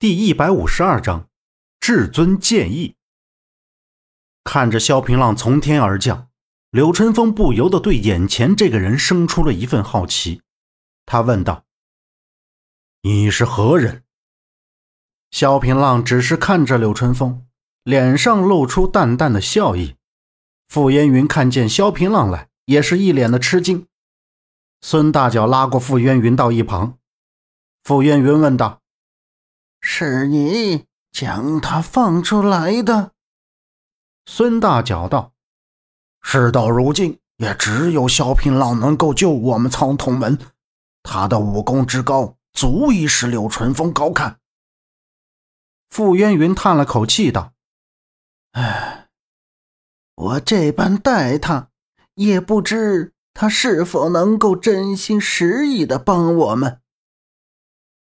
第一百五十二章，至尊剑意。看着萧平浪从天而降，柳春风不由得对眼前这个人生出了一份好奇。他问道：“你是何人？”萧平浪只是看着柳春风，脸上露出淡淡的笑意。傅烟云看见萧平浪来，也是一脸的吃惊。孙大脚拉过傅烟云到一旁，傅烟云问道。是你将他放出来的，孙大脚道：“事到如今，也只有萧平浪能够救我们苍铜门。他的武功之高，足以使柳春风高看。”傅渊云叹了口气道：“唉，我这般待他，也不知他是否能够真心实意的帮我们。”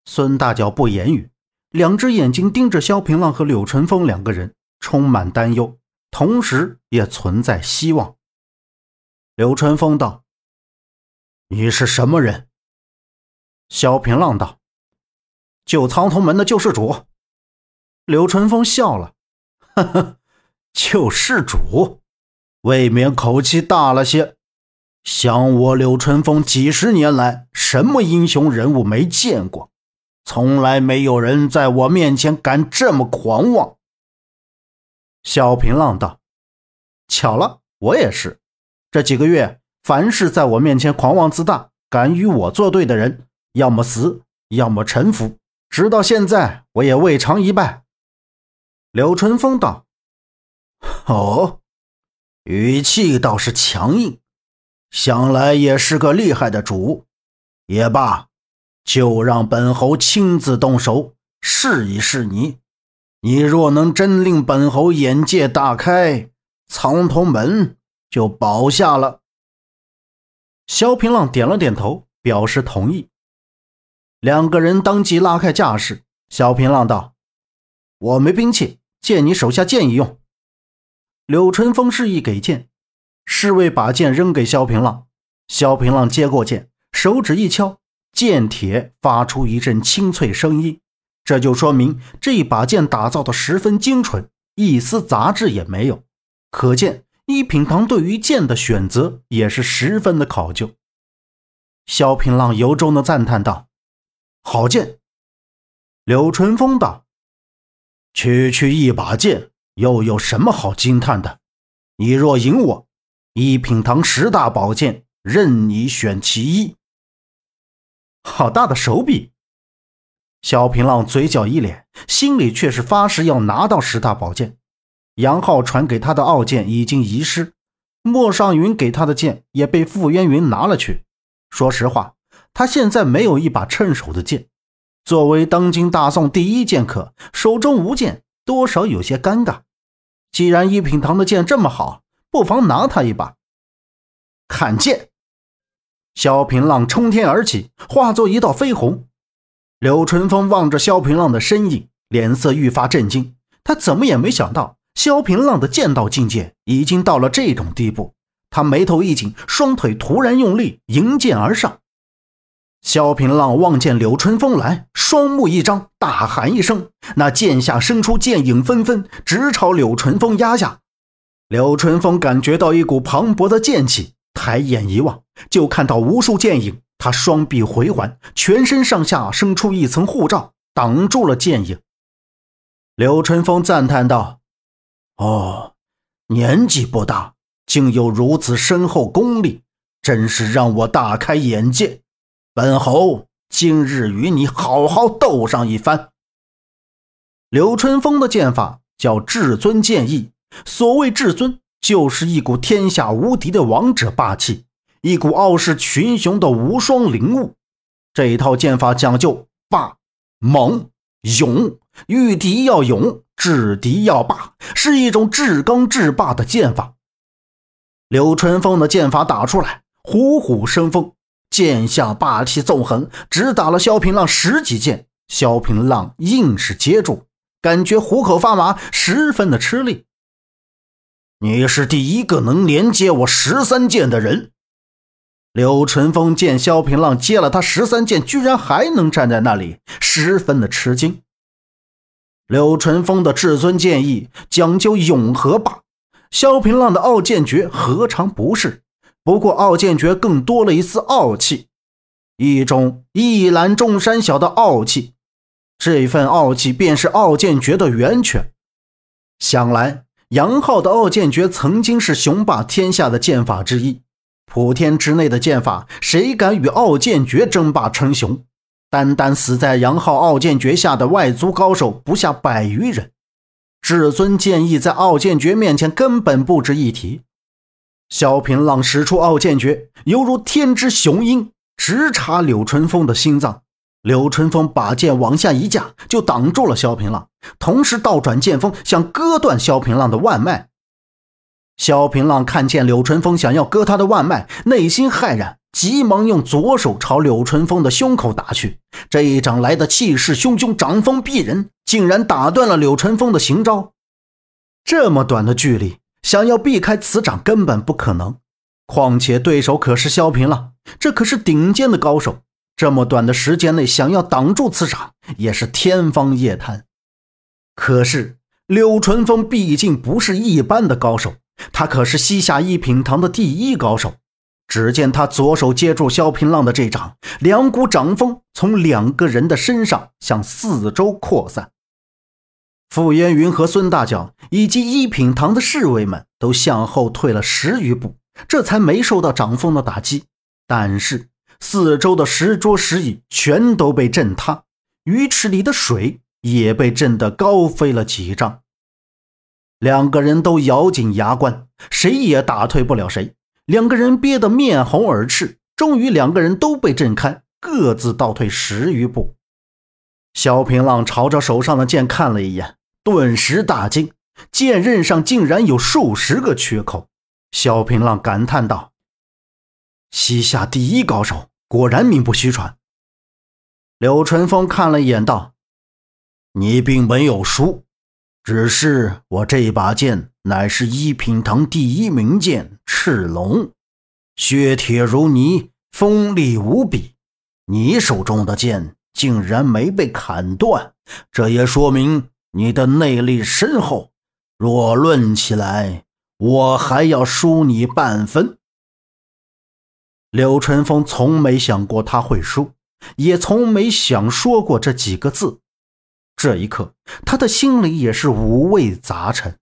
孙大脚不言语。两只眼睛盯着萧平浪和柳春风两个人，充满担忧，同时也存在希望。柳春风道：“你是什么人？”萧平浪道：“救苍铜门的救世主。”柳春风笑了：“呵呵，救世主，未免口气大了些。想我柳春风几十年来，什么英雄人物没见过？”从来没有人在我面前敢这么狂妄。小平浪道：“巧了，我也是。这几个月，凡是在我面前狂妄自大、敢与我作对的人，要么死，要么臣服。直到现在，我也未尝一败。”柳春风道：“哦，语气倒是强硬，想来也是个厉害的主。也罢。”就让本侯亲自动手试一试你，你若能真令本侯眼界大开，藏铜门就保下了。萧平浪点了点头，表示同意。两个人当即拉开架势。萧平浪道：“我没兵器，借你手下剑一用。”柳春风示意给剑，侍卫把剑扔给萧平浪。萧平浪接过剑，手指一敲。剑铁发出一阵清脆声音，这就说明这一把剑打造的十分精纯，一丝杂质也没有。可见一品堂对于剑的选择也是十分的考究。萧平浪由衷的赞叹道：“好剑。”柳春风道：“区区一把剑，又有什么好惊叹的？你若赢我，一品堂十大宝剑任你选其一。”好大的手笔！萧平浪嘴角一咧，心里却是发誓要拿到十大宝剑。杨浩传给他的傲剑已经遗失，莫尚云给他的剑也被傅渊云拿了去。说实话，他现在没有一把趁手的剑。作为当今大宋第一剑客，手中无剑，多少有些尴尬。既然一品堂的剑这么好，不妨拿他一把。砍剑！萧平浪冲天而起，化作一道飞鸿。柳春风望着萧平浪的身影，脸色愈发震惊。他怎么也没想到，萧平浪的剑道境界已经到了这种地步。他眉头一紧，双腿突然用力，迎剑而上。萧平浪望见柳春风来，双目一张，大喊一声，那剑下生出剑影纷纷，直朝柳春风压下。柳春风感觉到一股磅礴的剑气。抬眼一望，就看到无数剑影。他双臂回环，全身上下生出一层护罩，挡住了剑影。柳春风赞叹道：“哦，年纪不大，竟有如此深厚功力，真是让我大开眼界。本侯今日与你好好斗上一番。”柳春风的剑法叫至尊剑意，所谓至尊。就是一股天下无敌的王者霸气，一股傲视群雄的无双灵物。这一套剑法讲究霸、猛、勇，遇敌要勇，制敌要霸，是一种至刚至霸的剑法。柳春风的剑法打出来，虎虎生风，剑下霸气纵横，只打了萧平浪十几剑，萧平浪硬是接住，感觉虎口发麻，十分的吃力。你是第一个能连接我十三剑的人。柳淳风见萧平浪接了他十三剑，居然还能站在那里，十分的吃惊。柳淳风的至尊剑意讲究永和霸，萧平浪的傲剑诀何尝不是？不过傲剑诀更多了一丝傲气，一种一览众山小的傲气。这份傲气便是傲剑诀的源泉。想来杨浩的傲剑诀曾经是雄霸天下的剑法之一，普天之内的剑法，谁敢与傲剑诀争霸称雄？单单死在杨浩傲剑诀下的外族高手不下百余人，至尊剑意在傲剑诀面前根本不值一提。萧平浪使出傲剑诀，犹如天之雄鹰，直插柳春风的心脏。柳春风把剑往下一架，就挡住了萧平浪，同时倒转剑锋，想割断萧平浪的腕脉。萧平浪看见柳春风想要割他的腕脉，内心骇然，急忙用左手朝柳春风的胸口打去。这一掌来的气势汹汹，掌风逼人，竟然打断了柳春风的行招。这么短的距离，想要避开此掌根本不可能。况且对手可是萧平浪，这可是顶尖的高手。这么短的时间内，想要挡住此掌也是天方夜谭。可是柳春风毕竟不是一般的高手，他可是西夏一品堂的第一高手。只见他左手接住萧平浪的这掌，两股掌风从两个人的身上向四周扩散。傅烟云和孙大脚以及一品堂的侍卫们都向后退了十余步，这才没受到掌风的打击。但是。四周的石桌石椅全都被震塌，鱼池里的水也被震得高飞了几丈。两个人都咬紧牙关，谁也打退不了谁。两个人憋得面红耳赤，终于两个人都被震开，各自倒退十余步。萧平浪朝着手上的剑看了一眼，顿时大惊，剑刃上竟然有数十个缺口。萧平浪感叹道：“西夏第一高手。”果然名不虚传。柳春风看了一眼，道：“你并没有输，只是我这把剑乃是一品堂第一名剑赤龙，削铁如泥，锋利无比。你手中的剑竟然没被砍断，这也说明你的内力深厚。若论起来，我还要输你半分。”柳春风从没想过他会输，也从没想说过这几个字。这一刻，他的心里也是五味杂陈。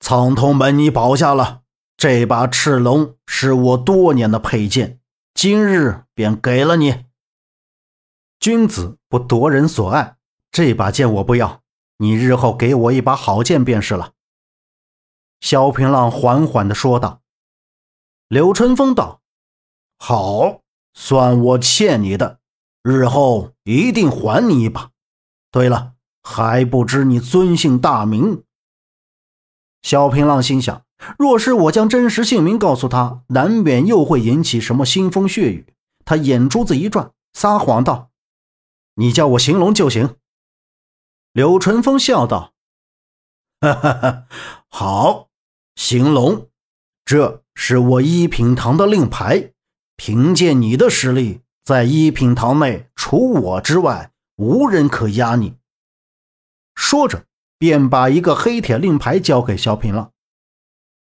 苍通门，你保下了这把赤龙，是我多年的佩剑，今日便给了你。君子不夺人所爱，这把剑我不要，你日后给我一把好剑便是了。萧平浪缓缓地说道。柳春风道。好，算我欠你的，日后一定还你一把。对了，还不知你尊姓大名？小平浪心想，若是我将真实姓名告诉他，难免又会引起什么腥风血雨。他眼珠子一转，撒谎道：“你叫我行龙就行。”柳春风笑道：“哈哈哈，好，行龙，这是我一品堂的令牌。”凭借你的实力，在一品堂内，除我之外，无人可压你。说着，便把一个黑铁令牌交给萧平浪。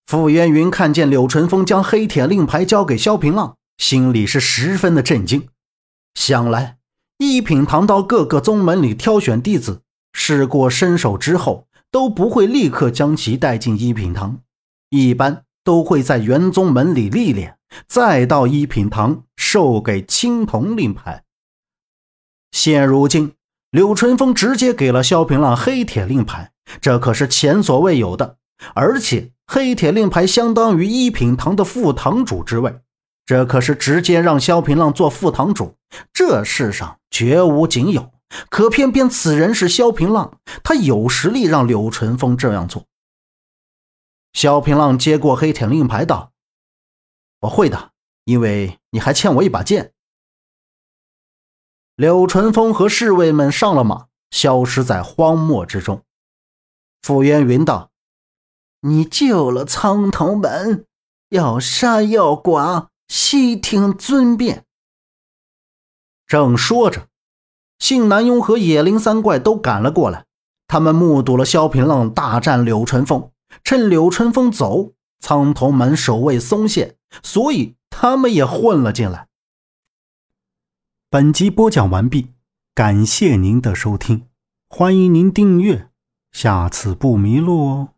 傅烟云看见柳春风将黑铁令牌交给萧平浪，心里是十分的震惊。想来，一品堂到各个宗门里挑选弟子，试过身手之后，都不会立刻将其带进一品堂，一般都会在元宗门里历练。再到一品堂授给青铜令牌。现如今，柳春风直接给了萧平浪黑铁令牌，这可是前所未有的。而且，黑铁令牌相当于一品堂的副堂主之位，这可是直接让萧平浪做副堂主，这世上绝无仅有。可偏偏此人是萧平浪，他有实力让柳春风这样做。萧平浪接过黑铁令牌，道。我会的，因为你还欠我一把剑。柳春风和侍卫们上了马，消失在荒漠之中。傅渊云道：“你救了苍头门，要杀要剐，悉听尊便。”正说着，信南雍和野灵三怪都赶了过来。他们目睹了萧平浪大战柳春风，趁柳春风走，苍头门守卫松懈，所以他们也混了进来。本集播讲完毕，感谢您的收听，欢迎您订阅，下次不迷路哦。